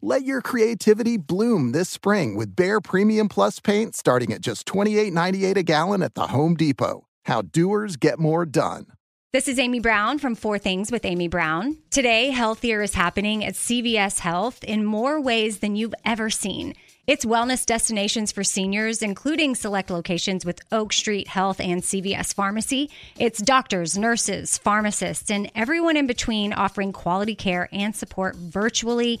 Let your creativity bloom this spring with Behr Premium Plus paint starting at just $28.98 a gallon at the Home Depot. How doers get more done. This is Amy Brown from Four Things with Amy Brown. Today, healthier is happening at CVS Health in more ways than you've ever seen. It's wellness destinations for seniors, including select locations with Oak Street Health and CVS Pharmacy. It's doctors, nurses, pharmacists, and everyone in between offering quality care and support virtually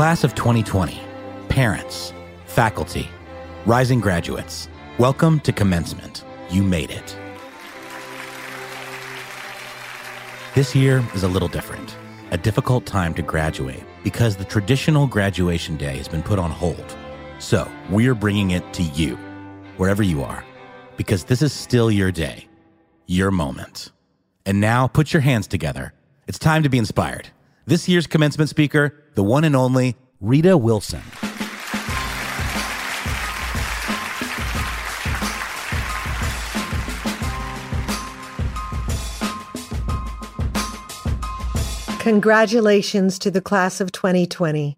Class of 2020, parents, faculty, rising graduates, welcome to commencement. You made it. This year is a little different, a difficult time to graduate because the traditional graduation day has been put on hold. So we're bringing it to you, wherever you are, because this is still your day, your moment. And now put your hands together. It's time to be inspired. This year's commencement speaker, the one and only Rita Wilson. Congratulations to the class of 2020.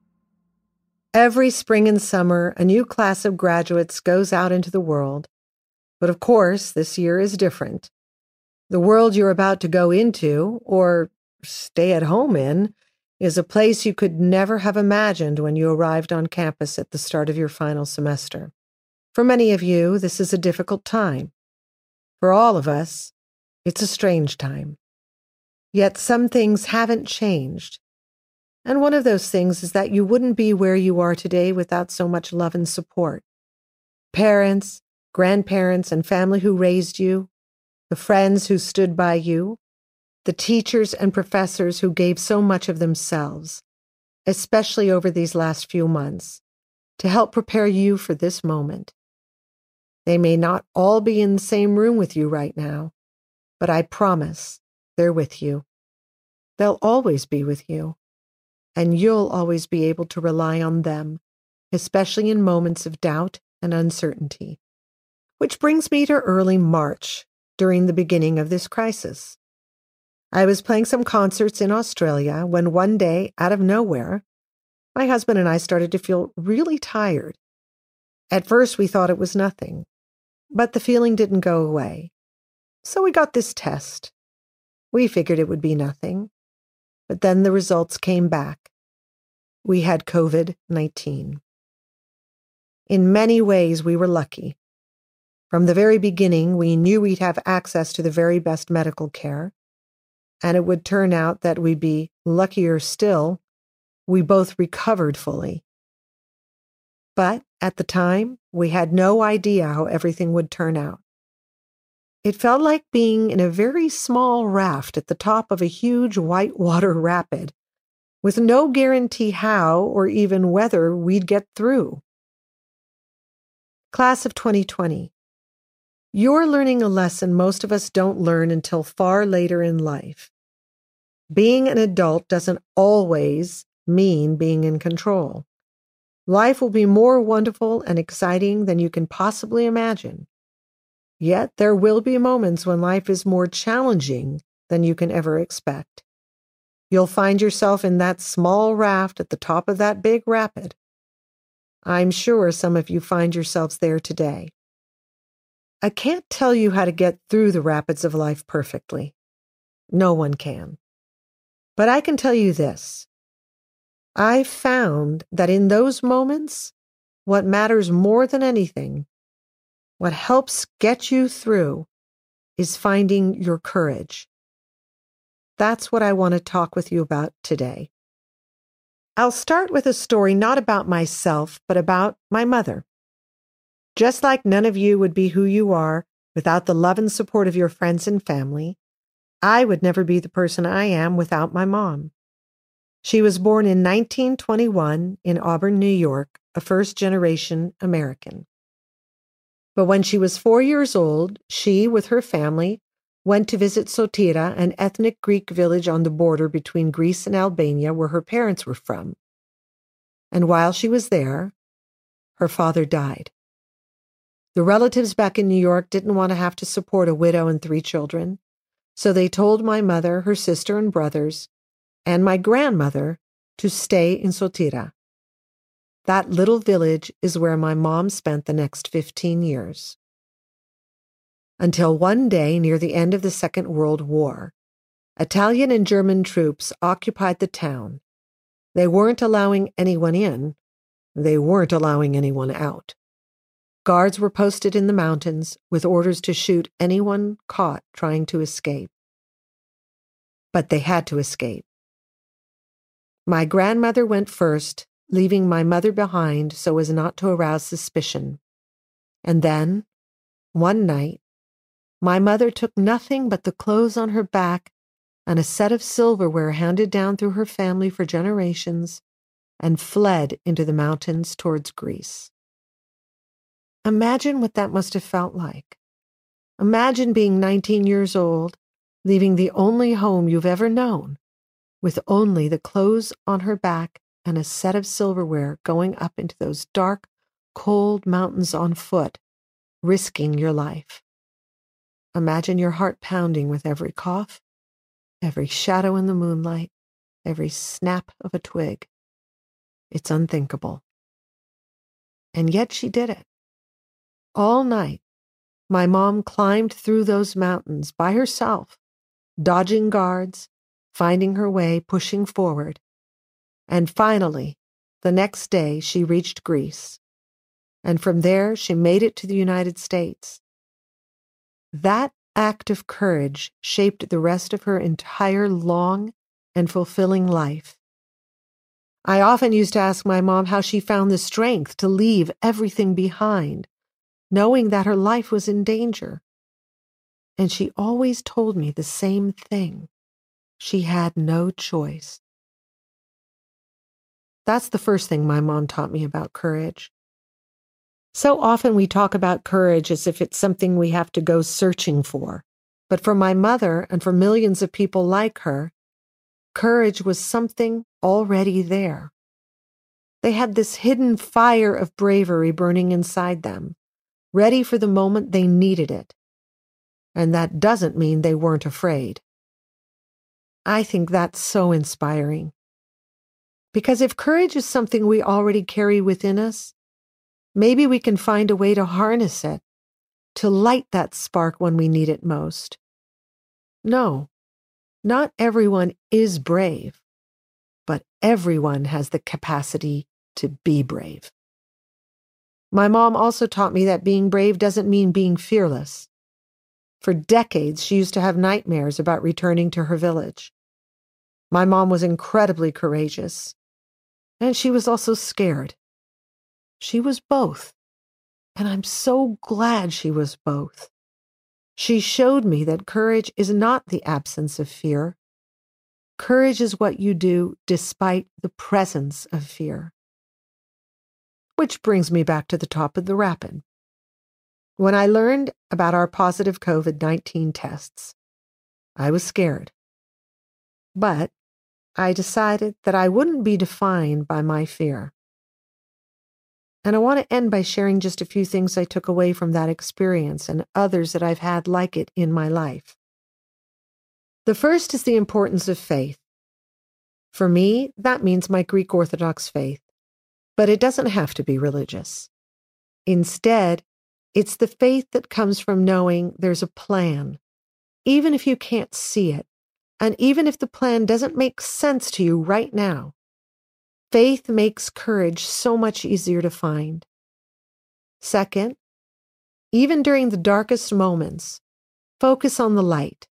Every spring and summer, a new class of graduates goes out into the world. But of course, this year is different. The world you're about to go into, or stay at home in, is a place you could never have imagined when you arrived on campus at the start of your final semester. For many of you, this is a difficult time. For all of us, it's a strange time. Yet some things haven't changed. And one of those things is that you wouldn't be where you are today without so much love and support. Parents, grandparents, and family who raised you, the friends who stood by you, the teachers and professors who gave so much of themselves, especially over these last few months, to help prepare you for this moment. They may not all be in the same room with you right now, but I promise they're with you. They'll always be with you, and you'll always be able to rely on them, especially in moments of doubt and uncertainty. Which brings me to early March, during the beginning of this crisis. I was playing some concerts in Australia when one day, out of nowhere, my husband and I started to feel really tired. At first, we thought it was nothing, but the feeling didn't go away. So we got this test. We figured it would be nothing, but then the results came back. We had COVID 19. In many ways, we were lucky. From the very beginning, we knew we'd have access to the very best medical care and it would turn out that we'd be luckier still we both recovered fully. But at the time, we had no idea how everything would turn out. It felt like being in a very small raft at the top of a huge whitewater rapid, with no guarantee how or even whether we'd get through. Class of 2020. You're learning a lesson most of us don't learn until far later in life. Being an adult doesn't always mean being in control. Life will be more wonderful and exciting than you can possibly imagine. Yet there will be moments when life is more challenging than you can ever expect. You'll find yourself in that small raft at the top of that big rapid. I'm sure some of you find yourselves there today. I can't tell you how to get through the rapids of life perfectly. No one can. But I can tell you this I found that in those moments, what matters more than anything, what helps get you through, is finding your courage. That's what I want to talk with you about today. I'll start with a story not about myself, but about my mother. Just like none of you would be who you are without the love and support of your friends and family, I would never be the person I am without my mom. She was born in 1921 in Auburn, New York, a first generation American. But when she was four years old, she, with her family, went to visit Sotira, an ethnic Greek village on the border between Greece and Albania, where her parents were from. And while she was there, her father died. The relatives back in New York didn't want to have to support a widow and three children, so they told my mother, her sister, and brothers and my grandmother to stay in Sotira. That little village is where my mom spent the next 15 years. Until one day near the end of the Second World War, Italian and German troops occupied the town. They weren't allowing anyone in, they weren't allowing anyone out. Guards were posted in the mountains with orders to shoot anyone caught trying to escape. But they had to escape. My grandmother went first, leaving my mother behind so as not to arouse suspicion. And then, one night, my mother took nothing but the clothes on her back and a set of silverware handed down through her family for generations and fled into the mountains towards Greece. Imagine what that must have felt like. Imagine being 19 years old, leaving the only home you've ever known with only the clothes on her back and a set of silverware going up into those dark, cold mountains on foot, risking your life. Imagine your heart pounding with every cough, every shadow in the moonlight, every snap of a twig. It's unthinkable. And yet she did it. All night, my mom climbed through those mountains by herself, dodging guards, finding her way, pushing forward. And finally, the next day, she reached Greece. And from there, she made it to the United States. That act of courage shaped the rest of her entire long and fulfilling life. I often used to ask my mom how she found the strength to leave everything behind, knowing that her life was in danger. And she always told me the same thing. She had no choice. That's the first thing my mom taught me about courage. So often we talk about courage as if it's something we have to go searching for. But for my mother and for millions of people like her, courage was something already there. They had this hidden fire of bravery burning inside them, ready for the moment they needed it. And that doesn't mean they weren't afraid. I think that's so inspiring. Because if courage is something we already carry within us, maybe we can find a way to harness it, to light that spark when we need it most. No, not everyone is brave, but everyone has the capacity to be brave. My mom also taught me that being brave doesn't mean being fearless. For decades, she used to have nightmares about returning to her village. My mom was incredibly courageous. And she was also scared. She was both. And I'm so glad she was both. She showed me that courage is not the absence of fear. Courage is what you do despite the presence of fear. Which brings me back to the top of the rapid. When I learned about our positive COVID 19 tests, I was scared. But I decided that I wouldn't be defined by my fear. And I want to end by sharing just a few things I took away from that experience and others that I've had like it in my life. The first is the importance of faith. For me, that means my Greek Orthodox faith, but it doesn't have to be religious. Instead, it's the faith that comes from knowing there's a plan, even if you can't see it, and even if the plan doesn't make sense to you right now. Faith makes courage so much easier to find. Second, even during the darkest moments, focus on the light.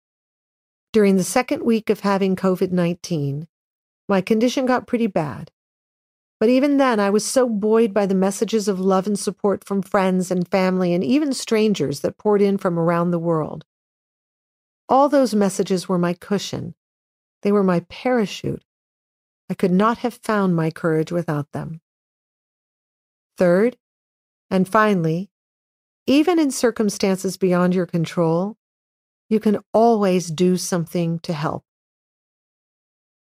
During the second week of having COVID 19, my condition got pretty bad. But even then, I was so buoyed by the messages of love and support from friends and family and even strangers that poured in from around the world. All those messages were my cushion. They were my parachute I could not have found my courage without them. Third, and finally, even in circumstances beyond your control, you can always do something to help.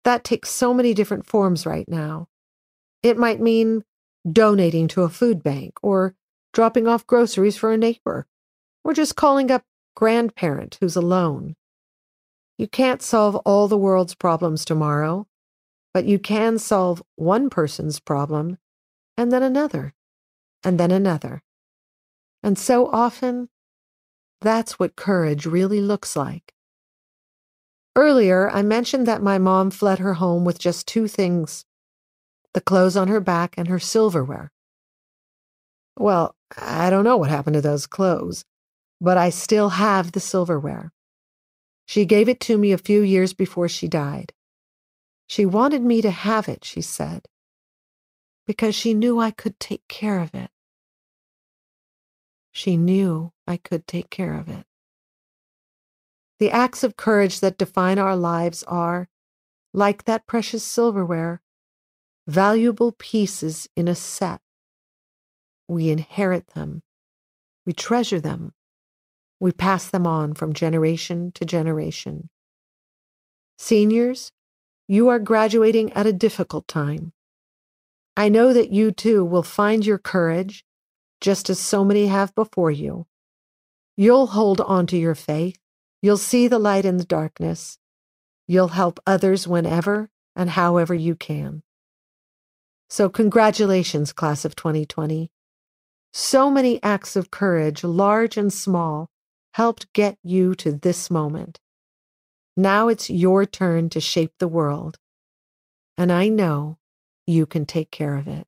That takes so many different forms right now. It might mean donating to a food bank, or dropping off groceries for a neighbor, or just calling up grandparent who's alone. You can't solve all the world's problems tomorrow, but you can solve one person's problem and then another and then another. And so often, that's what courage really looks like. Earlier, I mentioned that my mom fled her home with just two things the clothes on her back and her silverware. Well, I don't know what happened to those clothes, but I still have the silverware. She gave it to me a few years before she died. She wanted me to have it, she said, because she knew I could take care of it. She knew I could take care of it. The acts of courage that define our lives are, like that precious silverware, valuable pieces in a set. We inherit them, we treasure them, we pass them on from generation to generation. Seniors, you are graduating at a difficult time. I know that you too will find your courage, just as so many have before you. You'll hold on to your faith. You'll see the light in the darkness. You'll help others whenever and however you can. So, congratulations, class of 2020. So many acts of courage, large and small, helped get you to this moment. Now it's your turn to shape the world. And I know you can take care of it.